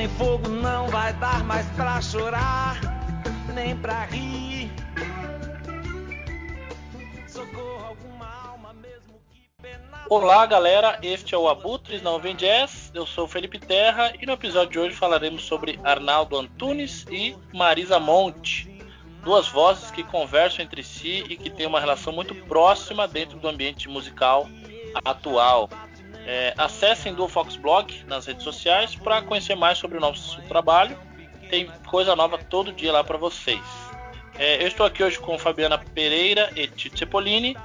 nem fogo não vai dar mais pra chorar, nem pra rir. Socorro alguma alma mesmo que penada. Olá, galera. Este é o Abutres Não Vem Jazz. Eu sou o Felipe Terra e no episódio de hoje falaremos sobre Arnaldo Antunes e Marisa Monte. Duas vozes que conversam entre si e que têm uma relação muito próxima dentro do ambiente musical atual. É, acessem do Fox Blog nas redes sociais para conhecer mais sobre o nosso trabalho. Tem coisa nova todo dia lá para vocês. É, eu estou aqui hoje com Fabiana Pereira e Tito Cepolini.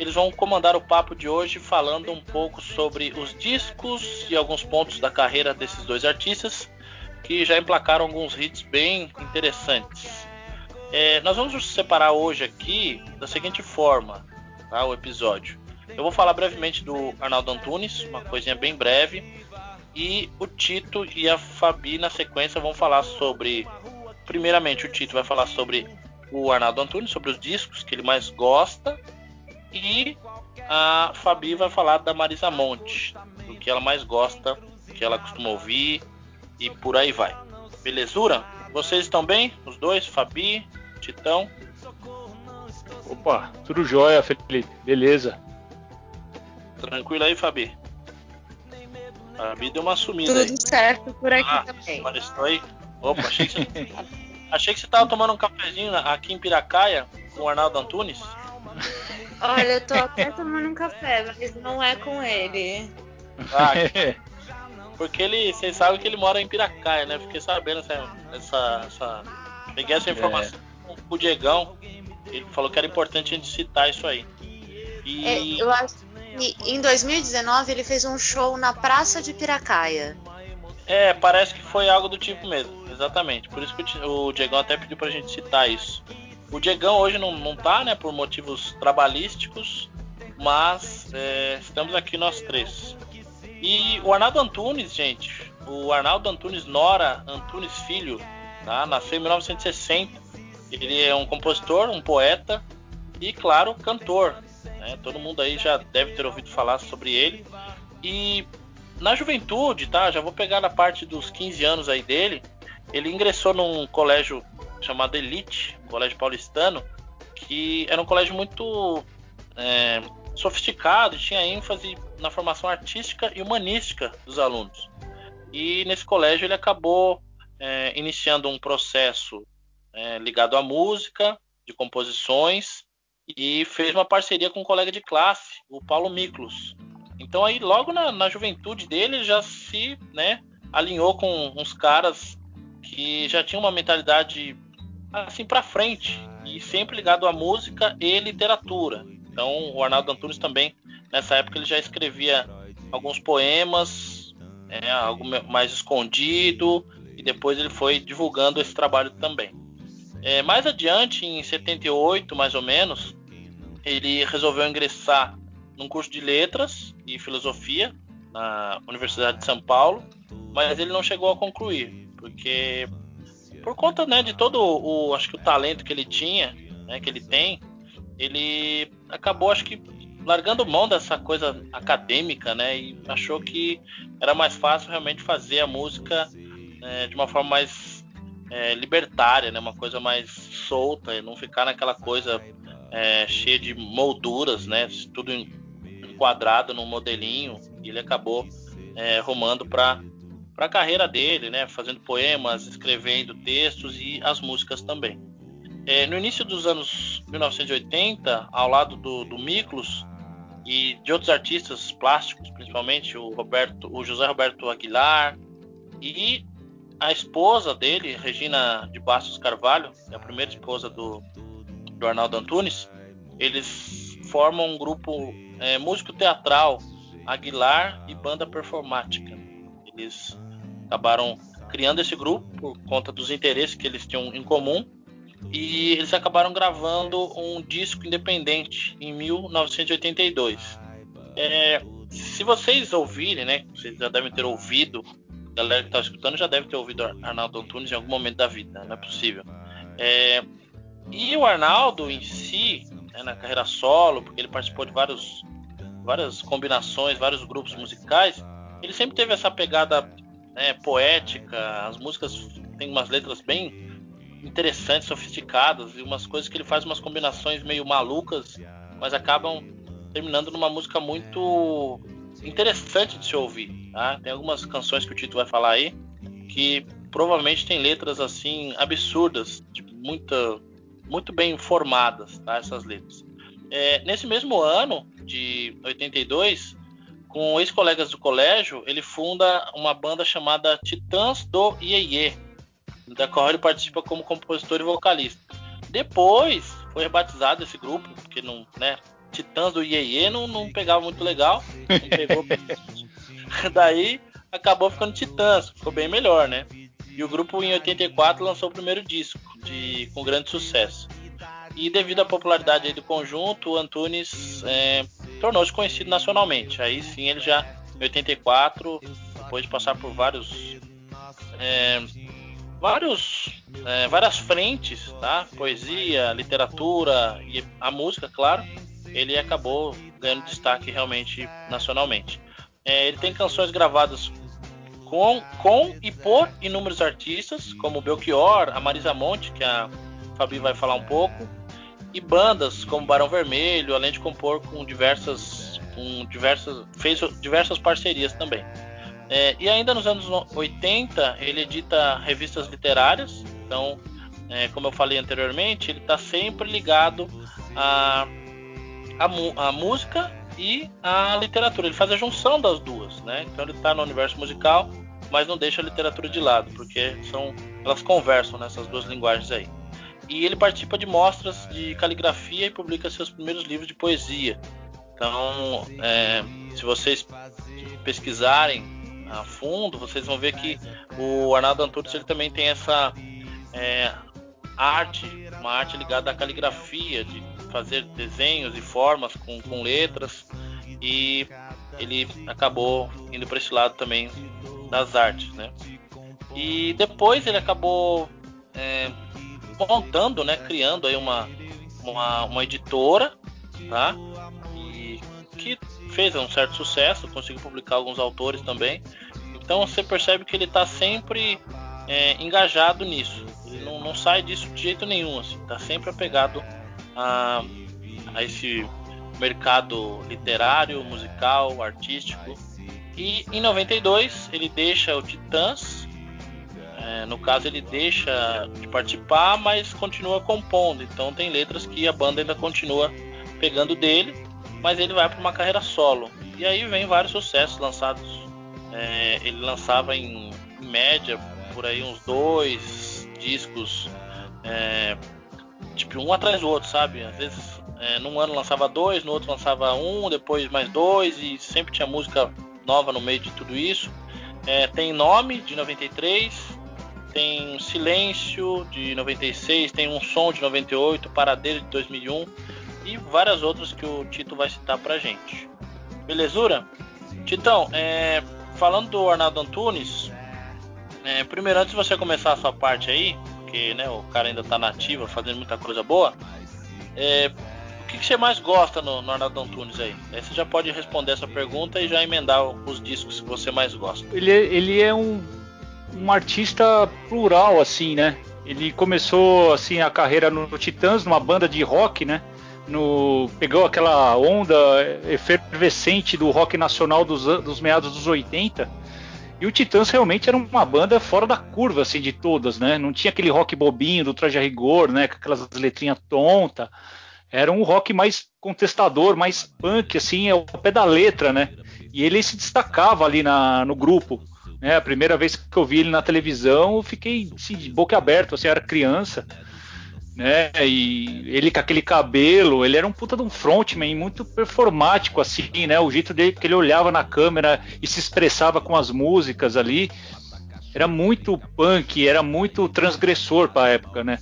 Eles vão comandar o papo de hoje falando um pouco sobre os discos e alguns pontos da carreira desses dois artistas que já emplacaram alguns hits bem interessantes. É, nós vamos separar hoje aqui da seguinte forma, tá, o episódio. Eu vou falar brevemente do Arnaldo Antunes, uma coisinha bem breve, e o Tito e a Fabi na sequência vão falar sobre. Primeiramente, o Tito vai falar sobre o Arnaldo Antunes, sobre os discos que ele mais gosta, e a Fabi vai falar da Marisa Monte, do que ela mais gosta, do que ela costuma ouvir e por aí vai. Belezura? Vocês estão bem? Os dois, Fabi, Titão? Opa, tudo jóia, Felipe. Beleza. Tranquilo aí, Fabi? Fabi deu uma sumida Tudo aí. certo por aqui Ah, também. apareceu aí. Opa, achei que você, achei que você tava tomando um cafezinho aqui em Piracaia com o Arnaldo Antunes. Olha, eu tô até tomando um café, mas não é com ele. Ah, porque ele, vocês sabem que ele mora em Piracaia, né? Fiquei sabendo essa, essa, essa- peguei essa informação com o Diegão. Ele falou que era importante a gente citar isso aí. E É, eu acho que em 2019 ele fez um show na Praça de Piracaia. É, parece que foi algo do tipo mesmo, exatamente. Por isso que o Diegão até pediu pra gente citar isso. O Diegão hoje não, não tá, né, por motivos trabalhísticos, mas é, estamos aqui nós três. E o Arnaldo Antunes, gente, o Arnaldo Antunes Nora Antunes Filho, tá? nasceu em 1960. Ele é um compositor, um poeta e, claro, cantor. Né? Todo mundo aí já deve ter ouvido falar sobre ele. E na juventude, tá? Já vou pegar na parte dos 15 anos aí dele. Ele ingressou num colégio chamado Elite, um colégio paulistano, que era um colégio muito é, sofisticado, tinha ênfase na formação artística e humanística dos alunos. E nesse colégio ele acabou é, iniciando um processo é, ligado à música, de composições, e fez uma parceria com um colega de classe, o Paulo Miklos. Então aí logo na, na juventude dele já se né, alinhou com uns caras que já tinham uma mentalidade assim para frente e sempre ligado à música e literatura. Então o Arnaldo Antunes também nessa época ele já escrevia alguns poemas, é, algo mais escondido e depois ele foi divulgando esse trabalho também. É, mais adiante, em 78 mais ou menos, ele resolveu ingressar num curso de letras e filosofia na Universidade de São Paulo, mas ele não chegou a concluir, porque por conta né, de todo o acho que o talento que ele tinha, né, que ele tem, ele acabou acho que largando mão dessa coisa acadêmica, né, e achou que era mais fácil realmente fazer a música né, de uma forma mais é, libertária, né, uma coisa mais solta, e não ficar naquela coisa é, cheia de molduras, né, tudo enquadrado num modelinho. E ele acabou é, rumando para para a carreira dele, né, fazendo poemas, escrevendo textos e as músicas também. É, no início dos anos 1980, ao lado do, do Miklos e de outros artistas plásticos, principalmente o Roberto, o José Roberto Aguilar e a esposa dele, Regina de Bastos Carvalho, é a primeira esposa do Arnaldo Antunes, eles formam um grupo é, músico teatral Aguilar e banda performática. Eles acabaram criando esse grupo por conta dos interesses que eles tinham em comum e eles acabaram gravando um disco independente em 1982. É, se vocês ouvirem, né, vocês já devem ter ouvido, a galera que está escutando já deve ter ouvido Arnaldo Antunes em algum momento da vida, não é possível. É, e o Arnaldo em si, né, na carreira solo, porque ele participou de vários, várias combinações, vários grupos musicais, ele sempre teve essa pegada né, poética, as músicas têm umas letras bem interessantes, sofisticadas e umas coisas que ele faz umas combinações meio malucas, mas acabam terminando numa música muito interessante de se ouvir. Tá? Tem algumas canções que o Tito vai falar aí que provavelmente tem letras assim absurdas, tipo, muita, muito bem formadas, tá? Essas letras. É, nesse mesmo ano de 82, com ex-colegas do colégio, ele funda uma banda chamada Titãs do Iê, da qual ele participa como compositor e vocalista. Depois foi rebatizado esse grupo, porque não, né, Titãs do Iê não, não pegava muito legal, pegou. Daí acabou ficando Titãs, ficou bem melhor, né? E o grupo em 84 lançou o primeiro disco de, com grande sucesso. E devido à popularidade do conjunto, o Antunes é, tornou-se conhecido nacionalmente. Aí sim ele já, em 84, depois de passar por vários. É, vários é, várias frentes, tá? Poesia, literatura e a música, claro. Ele acabou ganhando destaque realmente nacionalmente. É, ele tem canções gravadas com, com e por inúmeros artistas, como Belchior, a Marisa Monte, que a Fabi vai falar um pouco, e bandas como Barão Vermelho, além de compor com diversas, com diversas fez diversas parcerias também. É, e ainda nos anos 80 ele edita revistas literárias, então, é, como eu falei anteriormente, ele está sempre ligado a, a, a música e a literatura. Ele faz a junção das duas, né? Então ele está no universo musical, mas não deixa a literatura de lado, porque são elas conversam nessas duas linguagens aí. E ele participa de mostras de caligrafia e publica seus primeiros livros de poesia. Então, é, se vocês pesquisarem a fundo, vocês vão ver que o Arnaldo Antunes ele também tem essa é, arte, uma arte ligada à caligrafia, de fazer desenhos e formas com, com letras e ele acabou indo para esse lado também das artes, né? E depois ele acabou é, montando, né, criando aí uma, uma, uma editora, tá? E que fez um certo sucesso, conseguiu publicar alguns autores também. Então você percebe que ele está sempre é, engajado nisso. Ele não, não, sai disso de jeito nenhum, assim. Tá sempre apegado a, a esse mercado literário, musical, artístico. E em 92 ele deixa o Titãs. É, no caso ele deixa de participar, mas continua compondo. Então tem letras que a banda ainda continua pegando dele, mas ele vai para uma carreira solo. E aí vem vários sucessos lançados. É, ele lançava em, média por aí uns dois discos é, tipo um atrás do outro, sabe? Às vezes é, num ano lançava dois, no outro lançava um, depois mais dois e sempre tinha música nova no meio de tudo isso. É, tem Nome de 93, tem Silêncio de 96, tem Um Som de 98, Paradeiro de 2001 e várias outras que o Tito vai citar pra gente. Belezura? Titão, é, falando do Arnaldo Antunes, é, primeiro antes de você começar a sua parte aí, porque né, o cara ainda tá nativo, fazendo muita coisa boa, é, que, que, você mais gosta no, no Arnaldo Antunes aí? Aí você já pode responder essa pergunta e já emendar os discos que você mais gosta. Ele, é, ele é um, um artista plural, assim, né? Ele começou assim a carreira no, Titãs, numa banda de rock, né? No, pegou aquela onda efervescente do rock nacional dos, dos meados dos 80 e o Titãs realmente era uma banda fora da curva, assim, de todas, né? Não tinha aquele rock bobinho do traje a rigor, né? Com aquelas letrinhas tonta. Era um rock mais contestador, mais punk, assim, ao pé da letra, né? E ele se destacava ali na, no grupo. Né? A primeira vez que eu vi ele na televisão, eu fiquei assim, de boca aberta, assim, era criança né? E ele com aquele cabelo, ele era um puta de um frontman muito performático, assim, né? O jeito dele que ele olhava na câmera e se expressava com as músicas ali era muito punk, era muito transgressor para a época, né?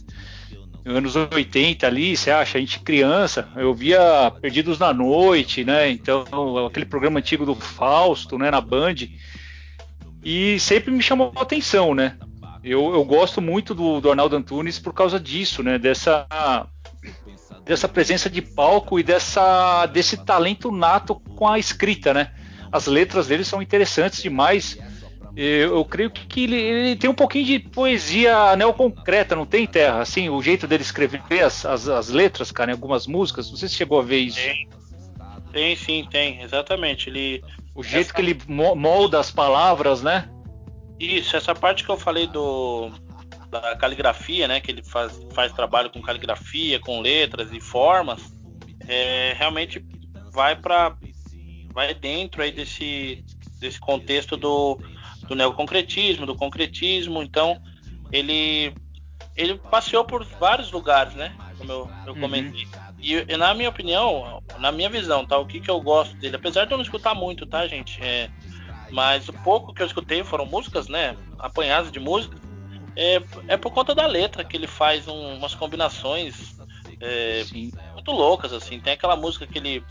Anos 80 ali, você acha, a gente criança, eu via Perdidos na Noite, né? Então, aquele programa antigo do Fausto, né, na Band. E sempre me chamou a atenção, né? Eu, eu gosto muito do, do Arnaldo Antunes por causa disso, né? Dessa dessa presença de palco e dessa, desse talento nato com a escrita, né? As letras dele são interessantes demais. Eu, eu creio que ele, ele, tem um pouquinho de poesia neoconcreta, não tem terra? Assim, o jeito dele escrever as, as, as letras, cara, em algumas músicas. Não sei se chegou a ver isso. Tem, tem sim, tem, exatamente. Ele, o jeito essa... que ele molda as palavras, né? Isso, essa parte que eu falei do da caligrafia, né? Que ele faz, faz trabalho com caligrafia, com letras e formas, é, realmente vai para vai dentro aí desse, desse contexto do, do neoconcretismo, do concretismo. Então, ele ele passeou por vários lugares, né? Como eu, eu uhum. comentei. E, e, na minha opinião, na minha visão, tá? O que, que eu gosto dele, apesar de eu não escutar muito, tá, gente? É, mas o pouco que eu escutei foram músicas, né? Apanhadas de música. É, é por conta da letra que ele faz um, umas combinações é, muito loucas, assim. Tem aquela música que ele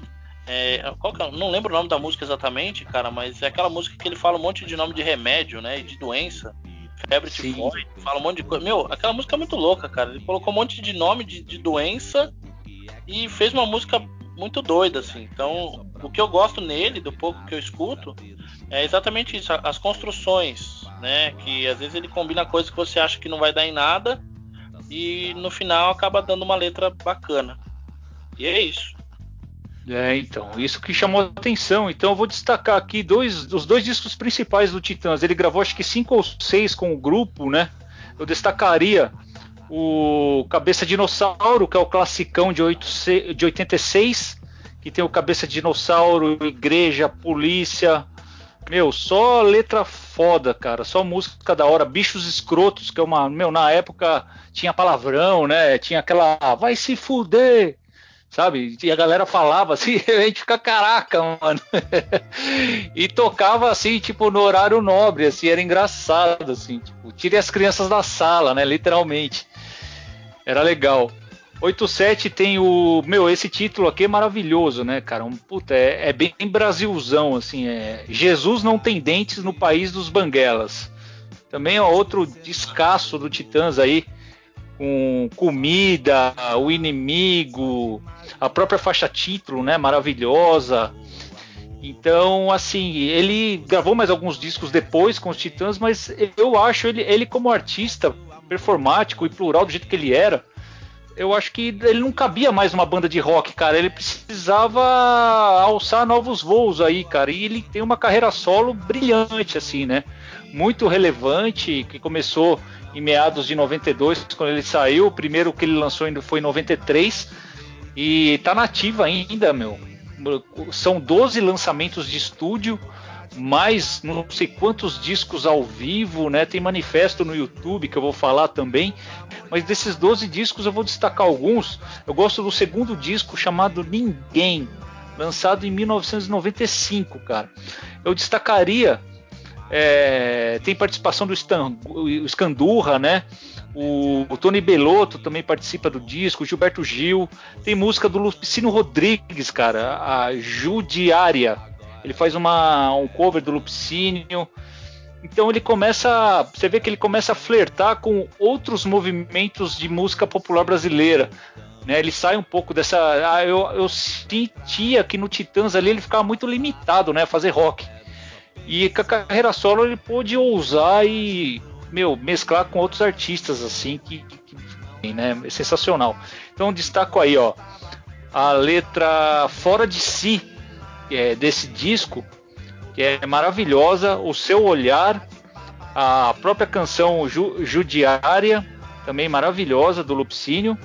é, é, não lembro o nome da música exatamente, cara, mas é aquela música que ele fala um monte de nome de remédio, né? E de doença. Febre tifoide, fala um monte de coisa. Meu, aquela música é muito louca, cara. Ele colocou um monte de nome de, de doença e fez uma música muito doida, assim. Então, o que eu gosto nele, do pouco que eu escuto, é exatamente isso, as construções, né? Que às vezes ele combina coisas que você acha que não vai dar em nada e no final acaba dando uma letra bacana. E é isso. É, então, isso que chamou atenção. Então eu vou destacar aqui dois, os dois discos principais do Titãs. Ele gravou acho que cinco ou seis com o grupo, né? Eu destacaria o Cabeça Dinossauro, que é o classicão de, 8, de 86, que tem o Cabeça Dinossauro, Igreja, Polícia. Meu, só letra foda, cara. Só música da hora. Bichos Escrotos, que é uma. Meu, na época tinha palavrão, né? Tinha aquela. Vai se fuder! Sabe? E a galera falava assim, a gente fica caraca, mano. e tocava assim, tipo, no horário nobre, assim, era engraçado, assim, tipo, tire as crianças da sala, né? Literalmente. Era legal. 87 tem o. Meu, esse título aqui é maravilhoso, né, cara? Um, puta, é, é bem Brasilzão, assim. É, Jesus não tem dentes no país dos banguelas. Também é outro descasso do Titãs aí com comida, o inimigo, a própria faixa título, né, maravilhosa. Então, assim, ele gravou mais alguns discos depois com os Titãs, mas eu acho ele, ele como artista performático e plural do jeito que ele era, eu acho que ele não cabia mais numa banda de rock, cara. Ele precisava alçar novos voos aí, cara. E ele tem uma carreira solo brilhante, assim, né? Muito relevante, que começou em meados de 92, quando ele saiu. O primeiro que ele lançou ainda foi em 93. E tá nativa ainda, meu. São 12 lançamentos de estúdio, mais não sei quantos discos ao vivo, né? Tem manifesto no YouTube que eu vou falar também. Mas desses 12 discos eu vou destacar alguns. Eu gosto do segundo disco chamado Ninguém, lançado em 1995, cara. Eu destacaria é, tem participação do Stan, Scandurra, né? O, o, Tony Belotto também participa do disco, o Gilberto Gil. Tem música do Lupicino Rodrigues, cara, a Judiária. Ele faz uma, um cover do Lupicínio. Então ele começa, você vê que ele começa a flertar com outros movimentos de música popular brasileira. Né, ele sai um pouco dessa. Ah, eu, eu sentia que no Titãs ali ele ficava muito limitado né, a fazer rock. E com a carreira solo ele pôde ousar e, meu, mesclar com outros artistas, assim, que, que, né, é sensacional. Então destaco aí, ó, a letra Fora de Si é, desse disco, que é maravilhosa, o seu olhar, a própria canção Ju, Judiária, também maravilhosa, do Lupicínio,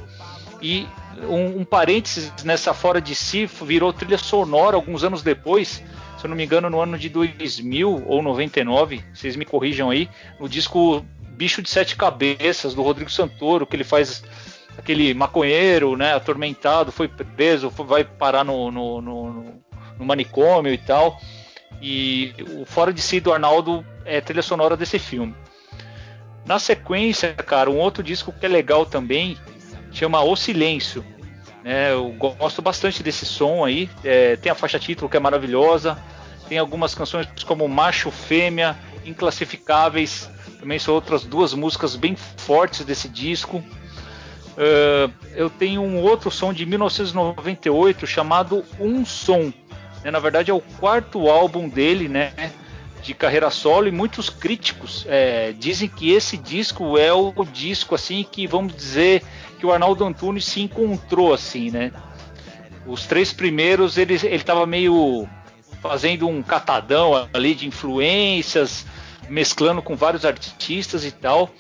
e um, um parênteses nessa Fora de Si virou trilha sonora alguns anos depois se eu não me engano, no ano de 2000 ou 99, vocês me corrijam aí, no disco Bicho de Sete Cabeças, do Rodrigo Santoro, que ele faz aquele maconheiro, né, atormentado, foi preso, foi, vai parar no, no, no, no, manicômio e tal. E o Fora de Si do Arnaldo é trilha sonora desse filme. Na sequência, cara, um outro disco que é legal também chama O Silêncio, é, eu gosto bastante desse som aí. É, tem a faixa título que é maravilhosa. Tem algumas canções como Macho Fêmea, Inclassificáveis. Também são outras duas músicas bem fortes desse disco. Uh, eu tenho um outro som de 1998 chamado Um Som. Né? Na verdade é o quarto álbum dele, né? De carreira solo e muitos críticos é, dizem que esse disco é o disco assim que vamos dizer que o Arnaldo Antunes se encontrou assim, né? Os três primeiros ele ele meio fazendo um catadão ali de influências, mesclando com vários artistas e tal.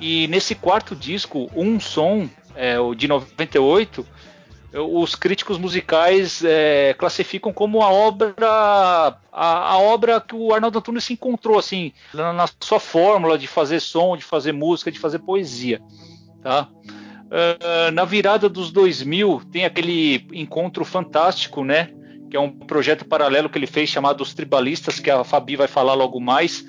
E nesse quarto disco, um som, é, o de 98, os críticos musicais é, classificam como a obra a, a, obra que o Arnaldo Antunes se encontrou assim na, na, sua fórmula de fazer som, de fazer música, de fazer poesia, tá? Uh, na virada dos 2000 tem aquele encontro fantástico, né? Que é um projeto paralelo que ele fez chamado Os Tribalistas, que a Fabi vai falar logo mais,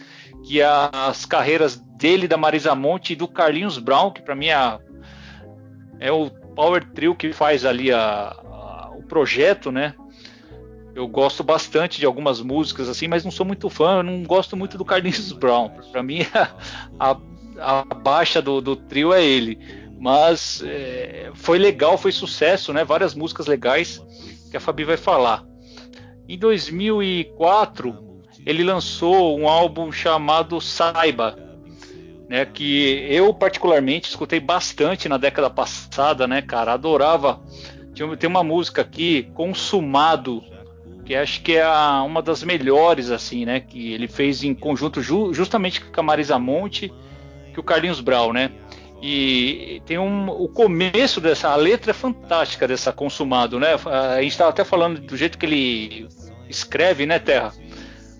que é as carreiras dele, da Marisa Monte e do Carlinhos Brown, que para mim é, é, o power trio que faz ali a, a, o projeto, né? Eu gosto bastante de algumas músicas assim, mas não sou muito fã, eu não gosto muito do Carlinhos Brown. Para mim a, a, baixa do, do, trio é ele. Mas é, foi legal, foi sucesso, né? Várias músicas legais que a Fabi vai falar. Em 2004 ele lançou um álbum chamado Saiba, né, que eu particularmente escutei bastante na década passada, né, cara, adorava. Tem uma música aqui, Consumado, que acho que é a, uma das melhores, assim, né, que ele fez em conjunto ju, justamente com a Marisa Monte, que o Carlinhos Brau, né. E tem um, o começo dessa, a letra é fantástica dessa Consumado, né. A gente estava até falando do jeito que ele escreve, né, Terra.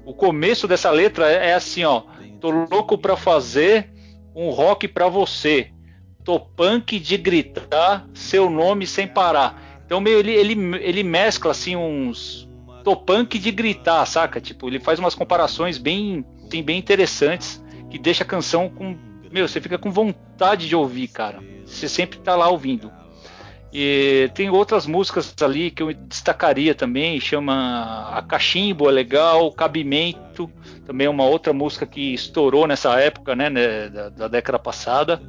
O começo dessa letra é, é assim, ó. Tô louco pra fazer um rock pra você. Tô punk de gritar seu nome sem parar. Então meio ele, ele, ele mescla assim uns tô punk de gritar, saca? Tipo, ele faz umas comparações bem, assim, bem interessantes que deixa a canção com meu, você fica com vontade de ouvir, cara. Você sempre tá lá ouvindo. E tem outras músicas ali que eu destacaria também, chama A Cachimbo, é legal, Cabimento, também é uma outra música que estourou nessa época, né, né da, da, década passada.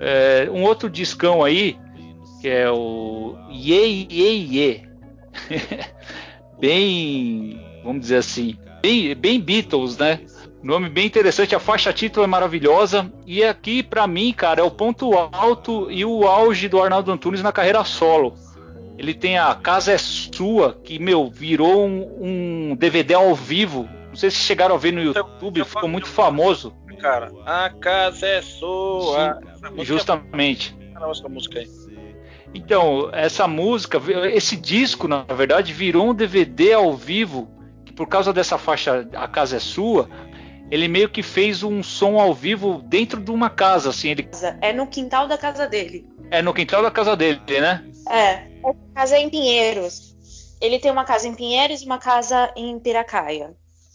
É, um outro discão aí, que é o Ye Ye Ye, bem, vamos dizer assim, bem, bem Beatles, né? Nome bem interessante, a faixa título é maravilhosa. E aqui, para mim, cara, é o ponto alto e o auge do Arnaldo Antunes na carreira solo. Ele tem a Casa é Sua, que, meu, virou um, um DVD ao vivo. Não sei se chegaram a ver no YouTube, ficou muito famoso. Cara, a casa é sua. Sim, justamente. Essa música aí. Então, essa música, esse disco, na verdade, virou um DVD ao vivo, que por causa dessa faixa A Casa é Sua, ele meio que fez um som ao vivo dentro de uma casa, assim. Ele... É no quintal da casa dele. É no quintal da casa dele, né? É. A casa é em Pinheiros. Ele tem uma casa em Pinheiros e uma casa em Piracaia.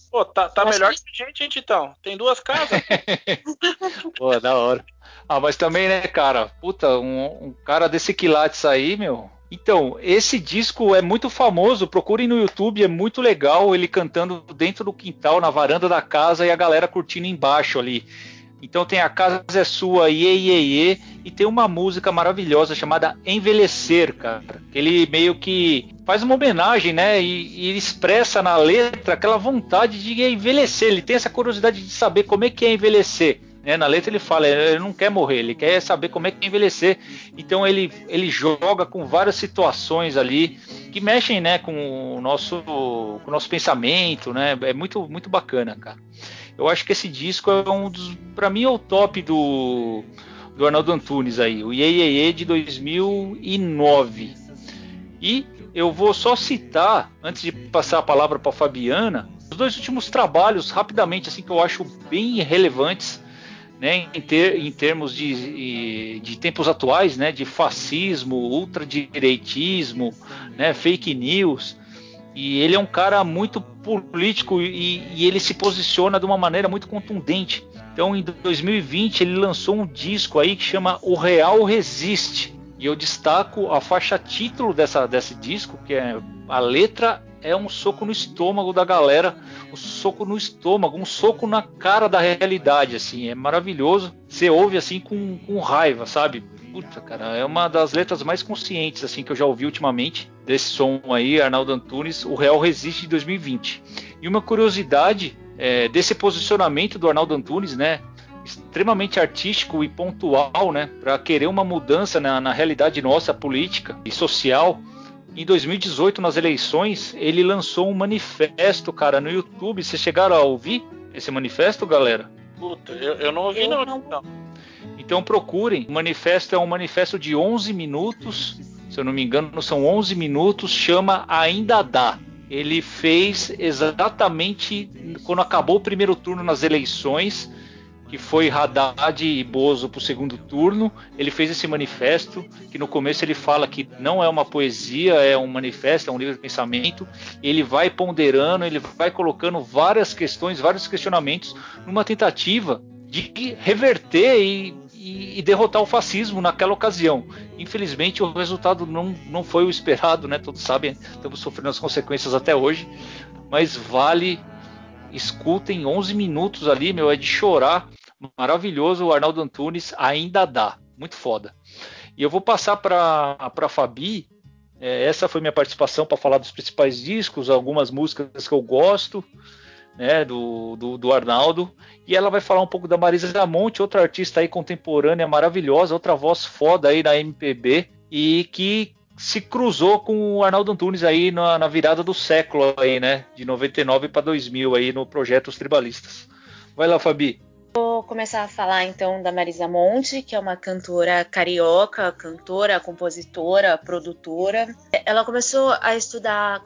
Pô, tá, tá melhor que... que a gente, gente, então. Tem duas casas. Pô, da hora. Ah, mas também, né, cara? Puta, um, um cara desse quilates aí, meu. Então, esse disco é muito famoso, procurem no YouTube, é muito legal ele cantando dentro do quintal, na varanda da casa e a galera curtindo embaixo ali. Então tem a Casa é Sua, Iê, Iê, Iê, e tem uma música maravilhosa chamada Envelhecer, cara. Ele meio que faz uma homenagem, né? E, e expressa na letra aquela vontade de envelhecer. Ele tem essa curiosidade de saber como é que é envelhecer. Né? Na letra ele fala, ele não quer morrer, ele quer saber como é que é envelhecer. Então ele, ele joga com várias situações ali que mexem né, com, o nosso, com o nosso pensamento, né? É muito, muito bacana, cara. Eu acho que esse disco é um dos. para mim é o top do, do Arnaldo Antunes aí, o Iê de 2009. E eu vou só citar, antes de passar a palavra para Fabiana, os dois últimos trabalhos, rapidamente, assim, que eu acho bem relevantes né, em, ter, em termos de, de tempos atuais, né, de fascismo, ultradireitismo, né, fake news. E ele é um cara muito político e, e, ele se posiciona de uma maneira muito contundente. Então, em 2020, ele lançou um disco aí que chama O Real Resiste. E eu destaco a faixa título dessa, desse disco, que é a letra é um soco no estômago da galera, um soco no estômago, um soco na cara da realidade, assim, é maravilhoso. Você ouve assim com, com raiva, sabe? Puta, cara, é uma das letras mais conscientes assim que eu já ouvi ultimamente desse som aí, Arnaldo Antunes, O Real Resiste de 2020. E uma curiosidade é, desse posicionamento do Arnaldo Antunes, né? extremamente artístico e pontual, né, para querer uma mudança na, na, realidade nossa política e social. Em 2018, nas eleições, ele lançou um manifesto, cara, no YouTube. Vocês chegaram a ouvir esse manifesto, galera? Puta, eu, eu não ouvi, eu não. não. Então procurem. O manifesto é um manifesto de 11 minutos. Se eu não me engano, são 11 minutos. Chama Ainda Dá. Ele fez exatamente quando acabou o primeiro turno nas eleições que foi Haddad e Bozo para o segundo turno. Ele fez esse manifesto, que no começo ele fala que não é uma poesia, é um manifesto, é um livro de pensamento. Ele vai ponderando, ele vai colocando várias questões, vários questionamentos, numa tentativa de reverter e, e, e derrotar o fascismo naquela ocasião. Infelizmente, o resultado não, não foi o esperado, né? Todos sabem, estamos sofrendo as consequências até hoje, mas vale escutem 11 minutos ali, meu, é de chorar maravilhoso. O Arnaldo Antunes ainda dá. Muito foda. E eu vou passar para a Fabi. É, essa foi minha participação para falar dos principais discos, algumas músicas que eu gosto, né, do, do, do, Arnaldo. E ela vai falar um pouco da Marisa Damonte, outra artista aí contemporânea maravilhosa, outra voz foda aí na MPB e que se cruzou com o Arnaldo Antunes aí na, na virada do século aí, né, de 99 para 2000 aí no projeto Os Tribalistas. Vai lá, Fabi. Começar a falar então da Marisa Monte, que é uma cantora carioca, cantora, compositora, produtora. Ela começou a estudar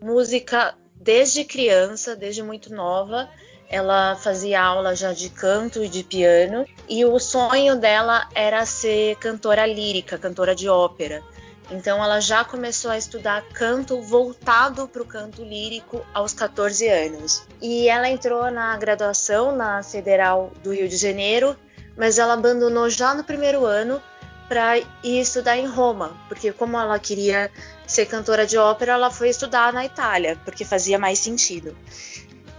música desde criança, desde muito nova. Ela fazia aula já de canto e de piano, e o sonho dela era ser cantora lírica, cantora de ópera. Então ela já começou a estudar canto voltado para o canto lírico aos 14 anos. E ela entrou na graduação na Federal do Rio de Janeiro, mas ela abandonou já no primeiro ano para ir estudar em Roma, porque como ela queria ser cantora de ópera, ela foi estudar na Itália, porque fazia mais sentido.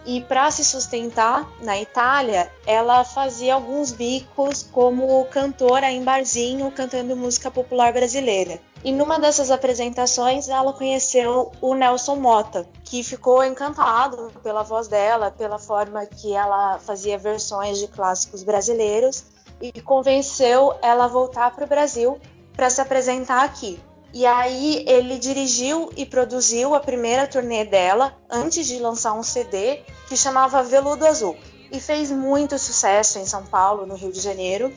E para se sustentar na Itália, ela fazia alguns bicos como cantora em barzinho, cantando música popular brasileira. E numa dessas apresentações, ela conheceu o Nelson Mota, que ficou encantado pela voz dela, pela forma que ela fazia versões de clássicos brasileiros e convenceu ela a voltar para o Brasil para se apresentar aqui. E aí ele dirigiu e produziu a primeira turnê dela antes de lançar um CD que chamava Veludo Azul e fez muito sucesso em São Paulo, no Rio de Janeiro.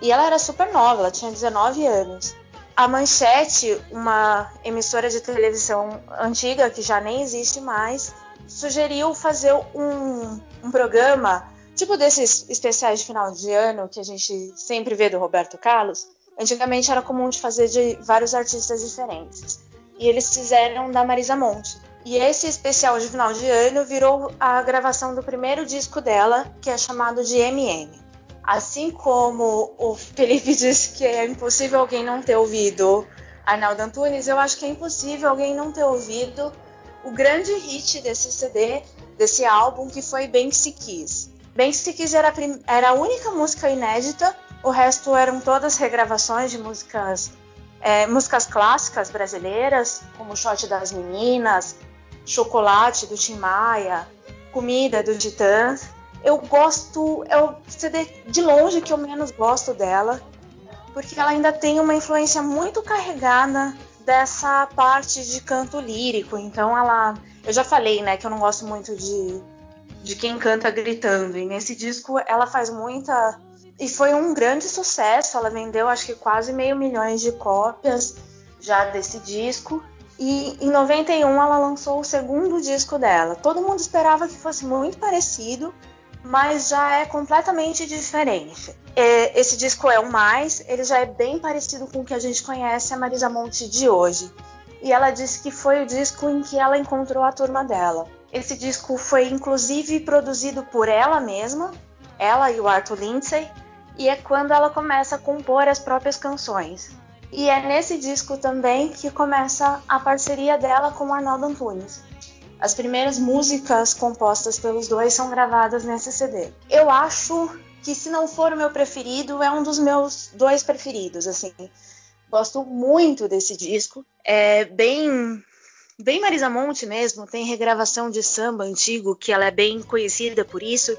E ela era super nova, ela tinha 19 anos a Manchete, uma emissora de televisão antiga que já nem existe mais, sugeriu fazer um, um programa tipo desses especiais de final de ano que a gente sempre vê do Roberto Carlos. Antigamente era comum de fazer de vários artistas diferentes. E eles fizeram da Marisa Monte. E esse especial de final de ano virou a gravação do primeiro disco dela, que é chamado de MM. Assim como o Felipe disse que é impossível alguém não ter ouvido Arnaldo Antunes, eu acho que é impossível alguém não ter ouvido o grande hit desse CD, desse álbum, que foi Bem Que Se Quis. Bem Que Se Quis era a, era a única música inédita, o resto eram todas regravações de músicas, é, músicas clássicas brasileiras, como Shot das Meninas, Chocolate do Tim Maia, Comida do Titãs eu gosto, é o CD de longe que eu menos gosto dela, porque ela ainda tem uma influência muito carregada dessa parte de canto lírico. Então ela, eu já falei, né, que eu não gosto muito de de quem canta gritando. E nesse disco ela faz muita e foi um grande sucesso. Ela vendeu acho que quase meio milhões de cópias já desse disco. E em 91 ela lançou o segundo disco dela. Todo mundo esperava que fosse muito parecido, mas já é completamente diferente. É, esse disco é o mais, ele já é bem parecido com o que a gente conhece a Marisa Monte de hoje. E ela disse que foi o disco em que ela encontrou a turma dela. Esse disco foi inclusive produzido por ela mesma, ela e o Arthur Lindsay, e é quando ela começa a compor as próprias canções. E é nesse disco também que começa a parceria dela com Arnaldo Antunes. As primeiras músicas compostas pelos dois são gravadas nesse CD. Eu acho que se não for o meu preferido, é um dos meus dois preferidos, assim. Gosto muito desse disco. É bem bem Marisa Monte mesmo, tem regravação de samba antigo, que ela é bem conhecida por isso.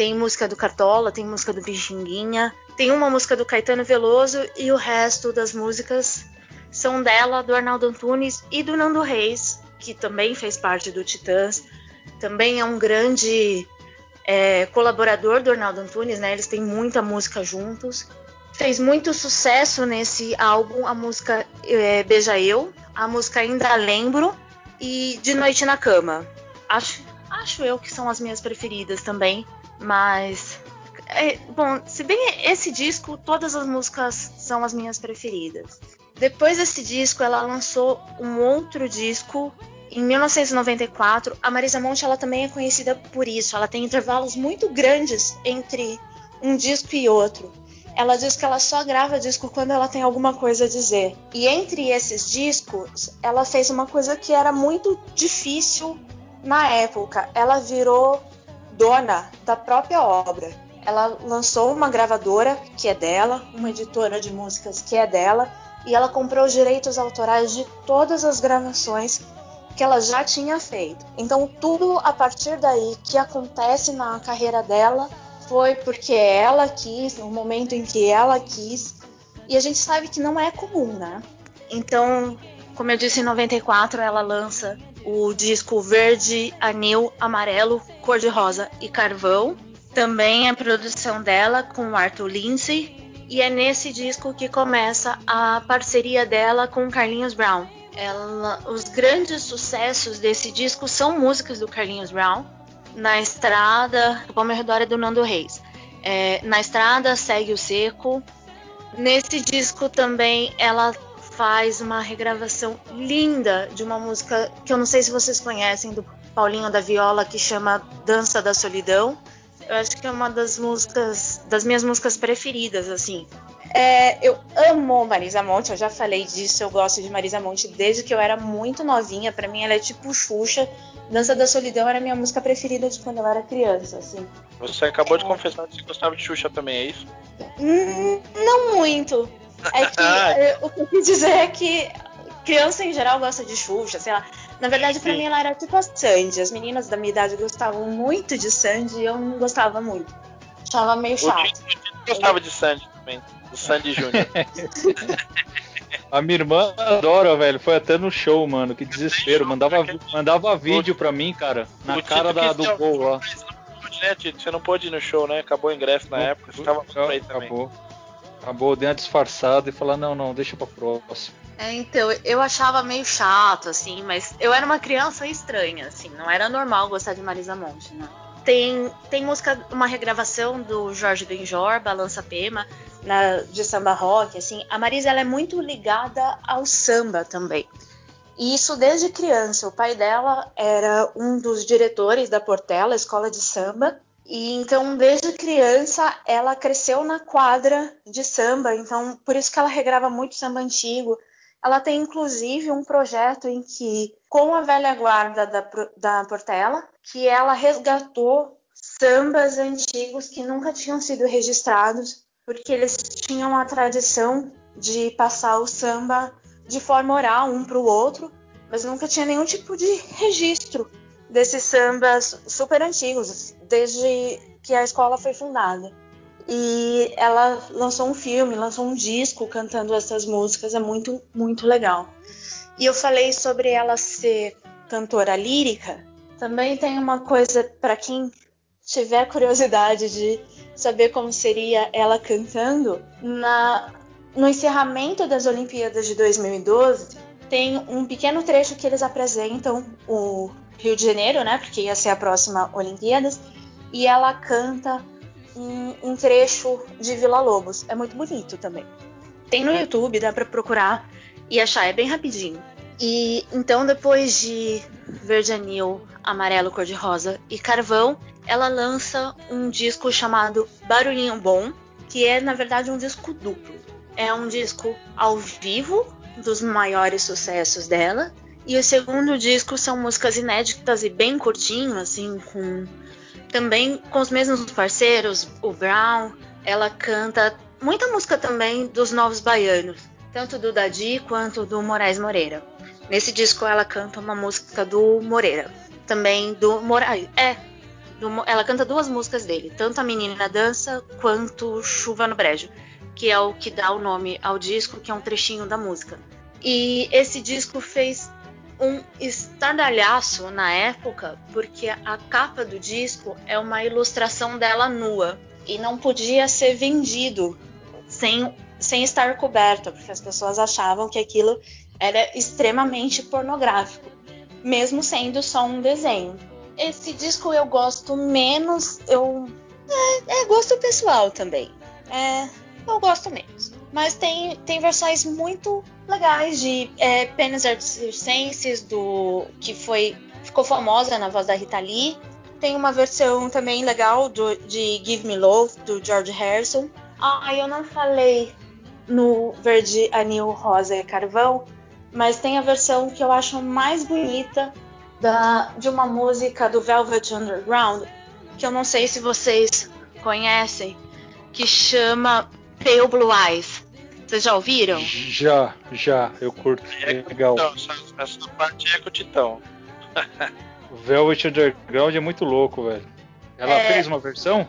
Tem música do Cartola, tem música do Bixinguinha, tem uma música do Caetano Veloso e o resto das músicas são dela, do Arnaldo Antunes e do Nando Reis, que também fez parte do Titãs. Também é um grande é, colaborador do Arnaldo Antunes, né? Eles têm muita música juntos. Fez muito sucesso nesse álbum a música é, Beija Eu, a música Ainda Lembro e De Noite na Cama. Acho, acho eu que são as minhas preferidas também, mas é, bom, se bem esse disco, todas as músicas são as minhas preferidas. Depois desse disco, ela lançou um outro disco em 1994. A Marisa Monte ela também é conhecida por isso. Ela tem intervalos muito grandes entre um disco e outro. Ela diz que ela só grava disco quando ela tem alguma coisa a dizer. E entre esses discos, ela fez uma coisa que era muito difícil na época. Ela virou dona da própria obra. Ela lançou uma gravadora que é dela, uma editora de músicas que é dela, e ela comprou os direitos autorais de todas as gravações que ela já tinha feito. Então, tudo a partir daí que acontece na carreira dela foi porque ela quis, no momento em que ela quis, e a gente sabe que não é comum, né? Então, como eu disse, em 94 ela lança o disco Verde, Anil, Amarelo, Cor de Rosa e Carvão. Também é produção dela com Arthur Lindsay. E é nesse disco que começa a parceria dela com Carlinhos Brown. Ela, os grandes sucessos desse disco são músicas do Carlinhos Brown, na estrada, o Palme Redor é do Nando Reis. É, na estrada segue o seco. Nesse disco também ela faz uma regravação linda de uma música que eu não sei se vocês conhecem do Paulinho da Viola que chama Dança da Solidão. Eu acho que é uma das músicas, das minhas músicas preferidas, assim. É, eu amo Marisa Monte, eu já falei disso, eu gosto de Marisa Monte desde que eu era muito novinha. Para mim ela é tipo Xuxa Dança da Solidão era a minha música preferida de quando eu era criança, assim. Você acabou de confessar que você gostava de Xuxa também, é isso? Hum, não muito. É que ah. é, o que eu quis dizer é que criança em geral gosta de Xuxa, sei lá. Na verdade, para mim ela era tipo a Sandy. As meninas da minha idade gostavam muito de Sandy e eu não gostava muito. Achava meio chato. Eu gostava de Sandy também, do Sandy Júnior. A minha irmã adora, velho. Foi até no show, mano. Que desespero. Mandava, mandava vídeo pra mim, cara. Na cara da, do gol lá. Né, você não pôde ir no show, né? Acabou o ingresso na época. Você tava por aí também. Acabou. Acabou, deu uma disfarçada e falar, não, não, deixa pra próxima. É, então, eu achava meio chato, assim, mas eu era uma criança estranha, assim, não era normal gostar de Marisa Monte, né? Tem, tem música, uma regravação do Jorge Benjor, Balança Pema, na, de samba rock, assim. A Marisa ela é muito ligada ao samba também. E isso desde criança. O pai dela era um dos diretores da Portela, escola de samba. E então, desde criança, ela cresceu na quadra de samba. Então, por isso que ela regrava muito samba antigo. Ela tem inclusive um projeto em que, com a velha guarda da, da Portela, que ela resgatou sambas antigos que nunca tinham sido registrados, porque eles tinham a tradição de passar o samba de forma oral um para o outro, mas nunca tinha nenhum tipo de registro desses sambas super antigos, desde que a escola foi fundada. E ela lançou um filme, lançou um disco cantando essas músicas, é muito, muito legal. E eu falei sobre ela ser cantora lírica. Também tem uma coisa para quem tiver curiosidade de saber como seria ela cantando, na, no encerramento das Olimpíadas de 2012, tem um pequeno trecho que eles apresentam o Rio de Janeiro, né? Porque ia ser a próxima Olimpíadas, e ela canta um, um trecho de Vila Lobos. É muito bonito também. Tem no YouTube, dá para procurar e achar, é bem rapidinho. E então, depois de Verde Anil, Amarelo Cor-de-Rosa e Carvão, ela lança um disco chamado Barulhinho Bom, que é na verdade um disco duplo. É um disco ao vivo dos maiores sucessos dela E o segundo disco são músicas inéditas e bem curtinho, assim, com também com os mesmos parceiros, o Brown, ela canta muita música também dos Novos Baianos, tanto do Dadi quanto do Moraes Moreira. Nesse disco ela canta uma música do Moreira, também do Moraes, é, do, ela canta duas músicas dele, tanto a Menina Dança quanto Chuva no Brejo, que é o que dá o nome ao disco, que é um trechinho da música. E esse disco fez um estardalhaço na época, porque a capa do disco é uma ilustração dela nua e não podia ser vendido sem, sem estar coberta, porque as pessoas achavam que aquilo era extremamente pornográfico, mesmo sendo só um desenho. Esse disco eu gosto menos, eu é, é gosto pessoal também. É, eu gosto menos. Mas tem, tem versões muito legais de é, Penis Circenses, do que foi ficou famosa na voz da Rita Lee. Tem uma versão também legal do, de Give Me Love, do George Harrison. Ah, eu não falei no Verde Anil Rosa e Carvão, mas tem a versão que eu acho mais bonita da, de uma música do Velvet Underground, que eu não sei se vocês conhecem, que chama Pale Blue Eyes. Vocês já ouviram? Já, já, eu curto. É legal. Titão, essa parte é com o Titão. Velvet Underground é muito louco, velho. Ela é... fez uma versão?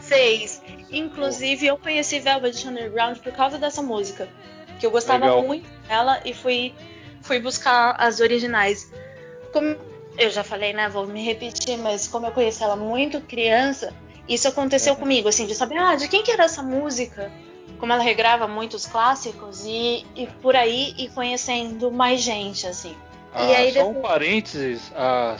Fez. Inclusive, eu conheci Velvet Underground por causa dessa música. Que eu gostava legal. muito dela e fui, fui buscar as originais. Como eu já falei, né? Vou me repetir, mas como eu conheci ela muito criança, isso aconteceu uhum. comigo, assim, de saber, ah, de quem que era essa música? Como ela regrava muitos clássicos e, e por aí e conhecendo mais gente, assim. Ah, e aí, só depois... um parênteses, a,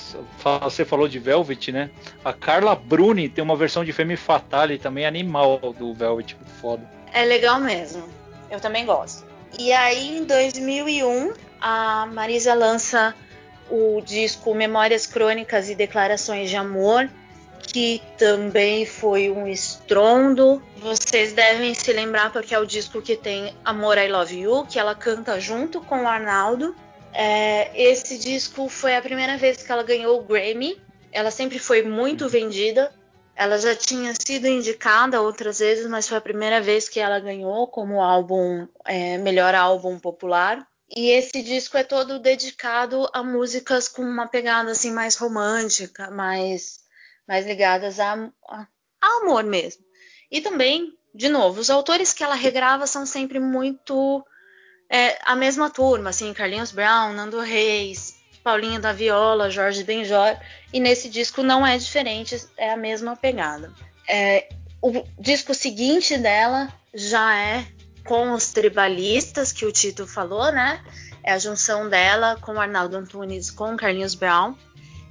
você falou de Velvet, né? A Carla Bruni tem uma versão de Femme Fatale também animal do Velvet, foda. É legal mesmo, eu também gosto. E aí em 2001 a Marisa lança o disco Memórias Crônicas e Declarações de Amor, que também foi um estrondo. Vocês devem se lembrar porque é o disco que tem Amor I Love You, que ela canta junto com o Arnaldo. É, esse disco foi a primeira vez que ela ganhou o Grammy. Ela sempre foi muito vendida. Ela já tinha sido indicada outras vezes, mas foi a primeira vez que ela ganhou como álbum é, melhor álbum popular. E esse disco é todo dedicado a músicas com uma pegada assim mais romântica, mais mais ligadas a, a, a amor mesmo. E também, de novo, os autores que ela regrava são sempre muito é, a mesma turma, assim, Carlinhos Brown, Nando Reis, Paulinho da Viola, Jorge Benjor, e nesse disco não é diferente, é a mesma pegada. É, o disco seguinte dela já é com os tribalistas, que o Tito falou, né? É a junção dela com Arnaldo Antunes, com Carlinhos Brown.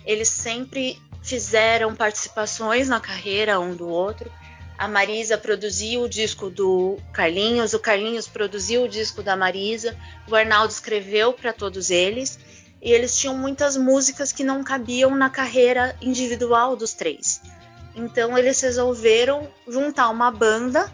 Eles sempre fizeram participações na carreira um do outro. A Marisa produziu o disco do Carlinhos, o Carlinhos produziu o disco da Marisa, o Arnaldo escreveu para todos eles e eles tinham muitas músicas que não cabiam na carreira individual dos três. Então eles resolveram juntar uma banda,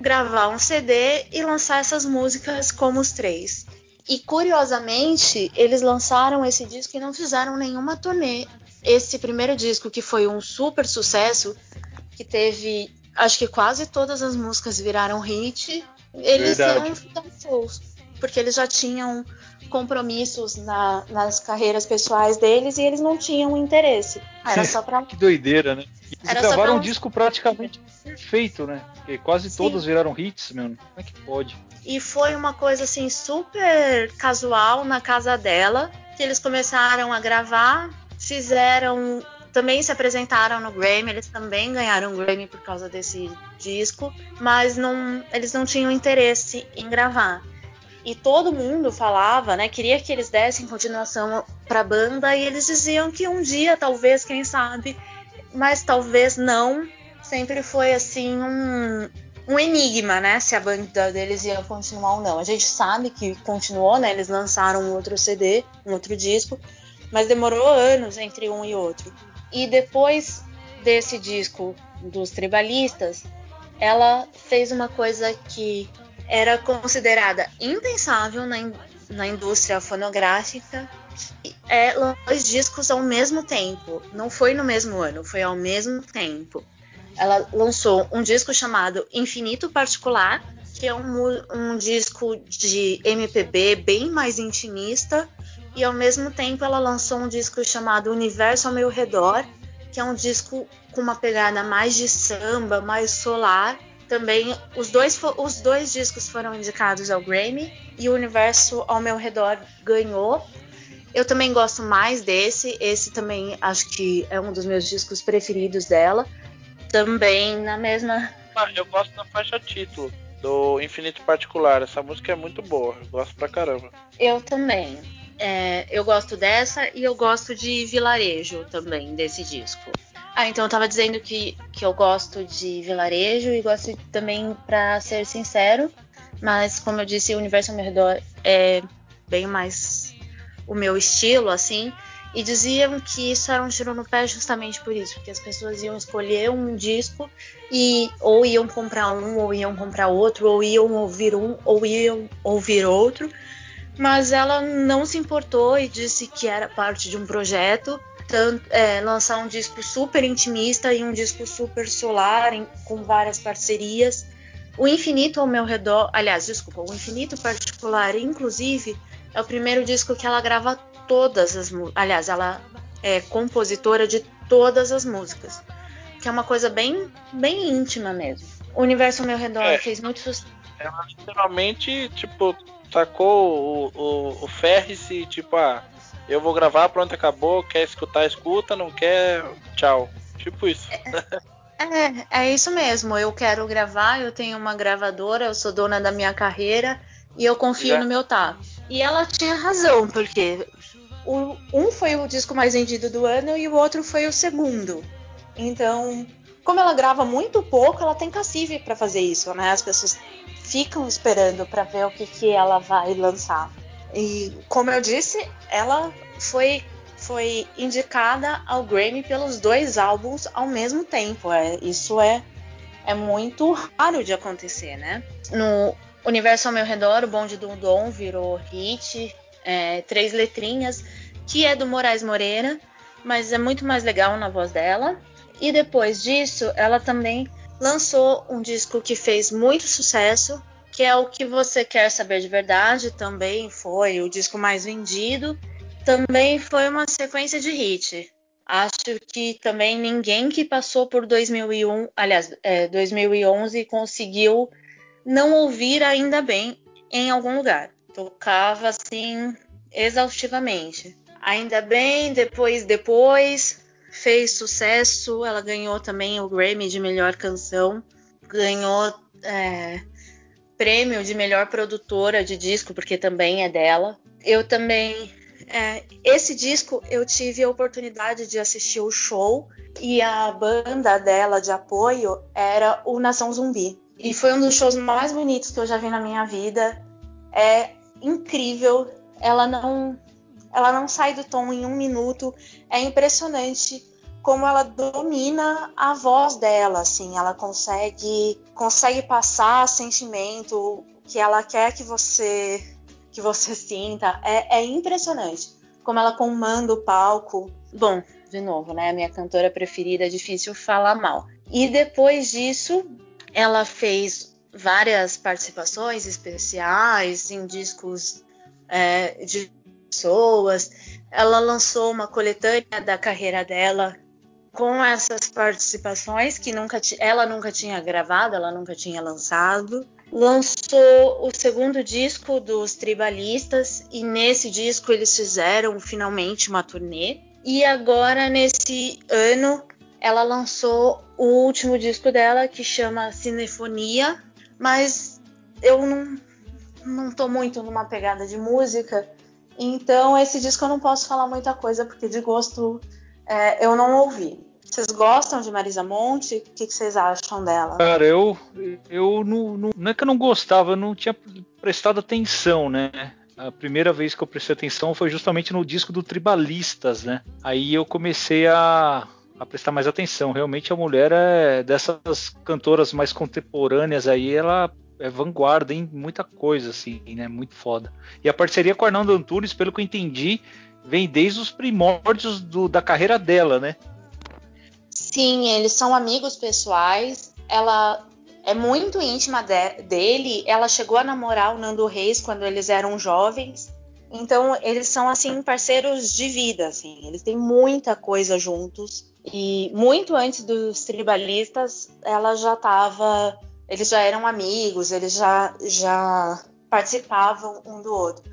gravar um CD e lançar essas músicas como os três. E curiosamente, eles lançaram esse disco e não fizeram nenhuma turnê esse primeiro disco, que foi um super sucesso, que teve. Acho que quase todas as músicas viraram hit. Eles Verdade. não shows, porque eles já tinham compromissos na, nas carreiras pessoais deles e eles não tinham interesse. Era só pra. que doideira, né? Eles Era gravaram pra... um disco praticamente perfeito, né? Porque quase Sim. todos viraram hits, meu. Como é que pode? E foi uma coisa assim super casual na casa dela, que eles começaram a gravar fizeram também se apresentaram no Grammy, eles também ganharam o Grammy por causa desse disco, mas não, eles não tinham interesse em gravar. E todo mundo falava, né, queria que eles dessem continuação para a banda e eles diziam que um dia, talvez, quem sabe, mas talvez não. Sempre foi assim um, um enigma, né, se a banda deles ia continuar ou não. A gente sabe que continuou, né, eles lançaram um outro CD, um outro disco, mas demorou anos entre um e outro. E depois desse disco dos tribalistas, ela fez uma coisa que era considerada impensável na, in, na indústria fonográfica, é, dois discos ao mesmo tempo. Não foi no mesmo ano, foi ao mesmo tempo. Ela lançou um disco chamado Infinito Particular, que é um, um disco de MPB bem mais intimista, e ao mesmo tempo ela lançou um disco chamado Universo ao Meu Redor, que é um disco com uma pegada mais de samba, mais solar. Também os dois, os dois discos foram indicados ao Grammy e o Universo ao Meu Redor ganhou. Eu também gosto mais desse. Esse também acho que é um dos meus discos preferidos dela. Também na mesma. Ah, eu gosto da faixa título do Infinito Particular. Essa música é muito boa. Eu gosto pra caramba. Eu também. É, eu gosto dessa e eu gosto de Vilarejo também, desse disco. Ah, então eu tava dizendo que, que eu gosto de Vilarejo e gosto também, pra ser sincero, mas como eu disse, o Universo ao meu redor é bem mais o meu estilo, assim. E diziam que isso era um tiro no pé justamente por isso, porque as pessoas iam escolher um disco e ou iam comprar um, ou iam comprar outro, ou iam ouvir um, ou iam ouvir outro. Mas ela não se importou e disse que era parte de um projeto, tanto, é, lançar um disco super intimista e um disco super solar, em, com várias parcerias. O Infinito ao meu redor, aliás, desculpa, o Infinito particular, inclusive, é o primeiro disco que ela grava todas as músicas. Aliás, ela é compositora de todas as músicas. Que é uma coisa bem, bem íntima mesmo. O universo ao meu redor é, fez muito sucesso. Ela literalmente, tipo, sacou o, o, o Ferris e, tipo, ah, eu vou gravar, pronto, acabou. Quer escutar, escuta, não quer, tchau. Tipo isso. É, é isso mesmo. Eu quero gravar, eu tenho uma gravadora, eu sou dona da minha carreira e eu confio Já. no meu tato. E ela tinha razão, porque o, um foi o disco mais vendido do ano e o outro foi o segundo. Então, como ela grava muito pouco, ela tem cacife para fazer isso, né? As pessoas ficam esperando para ver o que, que ela vai lançar. E como eu disse, ela foi foi indicada ao Grammy pelos dois álbuns ao mesmo tempo. É, isso é, é muito raro de acontecer, né? No Universo ao meu redor, o Bonde do Dom virou hit, é, três letrinhas, que é do Moraes Moreira, mas é muito mais legal na voz dela. E depois disso, ela também lançou um disco que fez muito sucesso, que é o que você quer saber de verdade. Também foi o disco mais vendido. Também foi uma sequência de hit. Acho que também ninguém que passou por 2001, aliás, é, 2011 conseguiu não ouvir ainda bem em algum lugar. Tocava assim exaustivamente. Ainda bem, depois depois fez sucesso. Ela ganhou também o Grammy de melhor canção, ganhou é, prêmio de melhor produtora de disco porque também é dela. Eu também é, esse disco eu tive a oportunidade de assistir o show e a banda dela de apoio era o Nação Zumbi. E foi um dos shows mais bonitos que eu já vi na minha vida. É incrível. Ela não, ela não sai do tom em um minuto. É impressionante como ela domina a voz dela, assim, ela consegue consegue passar sentimento que ela quer que você que você sinta. É, é impressionante como ela comanda o palco. Bom, de novo, né? Minha cantora preferida, é difícil falar mal. E depois disso, ela fez várias participações especiais em discos é, de pessoas. Ela lançou uma coletânea da carreira dela com essas participações que nunca ela nunca tinha gravado, ela nunca tinha lançado. Lançou o segundo disco dos Tribalistas e nesse disco eles fizeram finalmente uma turnê. E agora nesse ano ela lançou o último disco dela que chama Cinefonia, mas eu não, não tô muito numa pegada de música, então esse disco eu não posso falar muita coisa porque de gosto é, eu não ouvi. Vocês gostam de Marisa Monte? O que, que vocês acham dela? Cara, eu, eu não, não, não é que eu não gostava, eu não tinha prestado atenção, né? A primeira vez que eu prestei atenção foi justamente no disco do Tribalistas, né? Aí eu comecei a, a prestar mais atenção. Realmente a mulher é dessas cantoras mais contemporâneas aí, ela é vanguarda em muita coisa, assim, né? Muito foda. E a parceria com o Arnaldo Antunes, pelo que eu entendi, vem desde os primórdios do, da carreira dela, né? Sim, eles são amigos pessoais. Ela é muito íntima de, dele. Ela chegou a namorar o Nando Reis quando eles eram jovens. Então, eles são assim parceiros de vida, assim. Eles têm muita coisa juntos. E muito antes dos tribalistas, ela já estava, eles já eram amigos, eles já já participavam um do outro.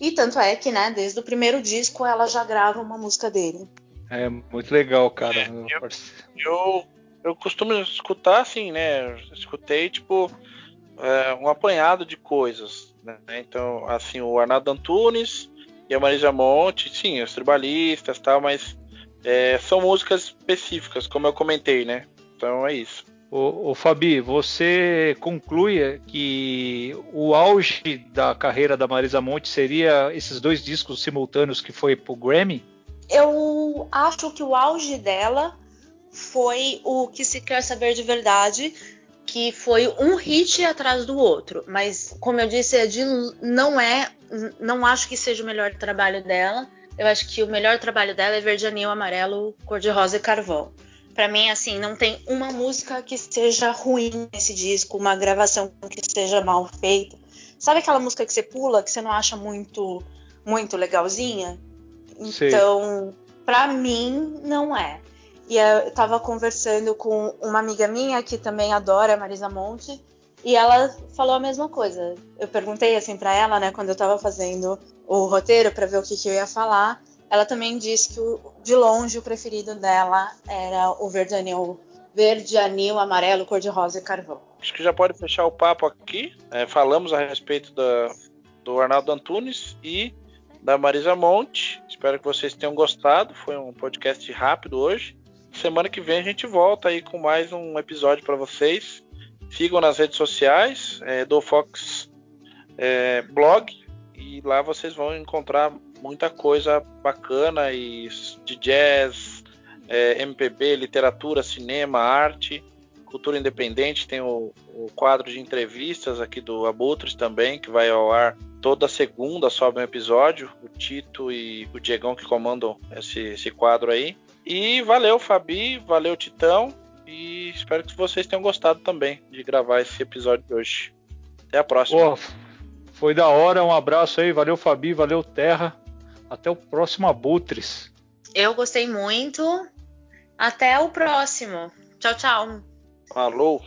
E tanto é que, né, desde o primeiro disco ela já grava uma música dele. É muito legal, cara. É, eu, eu, eu, costumo escutar assim, né? Escutei, tipo, é, um apanhado de coisas. Né? Então, assim, o Arnaldo Antunes e a Marisa Monte, sim, os tribalistas tal, mas é, são músicas específicas, como eu comentei, né? Então é isso. O, Fabi, você conclui que o auge da carreira da Marisa Monte seria esses dois discos simultâneos que foi pro Grammy? Eu acho que o auge dela foi o que se quer saber de verdade, que foi um hit atrás do outro. Mas, como eu disse, é de, não é, não acho que seja o melhor trabalho dela. Eu acho que o melhor trabalho dela é Verde Anil, Amarelo, Cor de Rosa e Carvão para mim, assim, não tem uma música que seja ruim nesse disco, uma gravação que seja mal feita. Sabe aquela música que você pula, que você não acha muito, muito legalzinha? Então, para mim, não é. E eu tava conversando com uma amiga minha que também adora Marisa Monte, e ela falou a mesma coisa. Eu perguntei assim para ela, né, quando eu tava fazendo o roteiro para ver o que, que eu ia falar, ela também disse que de longe o preferido dela era o verde anil, verde anil, amarelo, cor de rosa e carvão. Acho que já pode fechar o papo aqui. É, falamos a respeito da, do Arnaldo Antunes e da Marisa Monte. Espero que vocês tenham gostado. Foi um podcast rápido hoje. Semana que vem a gente volta aí com mais um episódio para vocês. Sigam nas redes sociais é, do Fox é, Blog e lá vocês vão encontrar muita coisa bacana e de jazz, é, MPB, literatura, cinema, arte, cultura independente. Tem o, o, quadro de entrevistas aqui do Abutres também, que vai ao ar toda segunda, sobe um episódio. O Tito e o Diegão que comandam esse, esse quadro aí. E valeu, Fabi, valeu, Titão. E espero que vocês tenham gostado também de gravar esse episódio de hoje. Até a próxima. foi da hora, um abraço aí, valeu Fabi, valeu Terra. Até o próximo Abutres. Eu gostei muito. Até o próximo. Tchau, tchau. Falou.